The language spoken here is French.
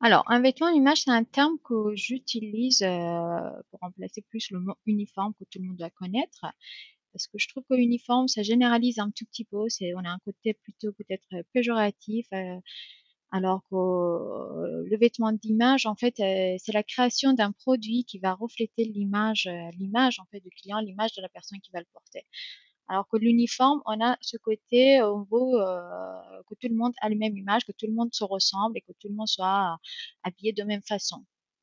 Alors, un vêtement image, c'est un terme que j'utilise euh, pour remplacer plus le mot uniforme que tout le monde doit connaître. Parce que je trouve que uniforme, ça généralise un tout petit peu. C'est, on a un côté plutôt peut-être péjoratif. euh, alors que euh, le vêtement d'image, en fait, c'est la création d'un produit qui va refléter l'image, l'image en fait du client, l'image de la personne qui va le porter. Alors que l'uniforme, on a ce côté, on tout le monde a la même image, que tout le monde se ressemble et que tout le monde soit habillé de même façon.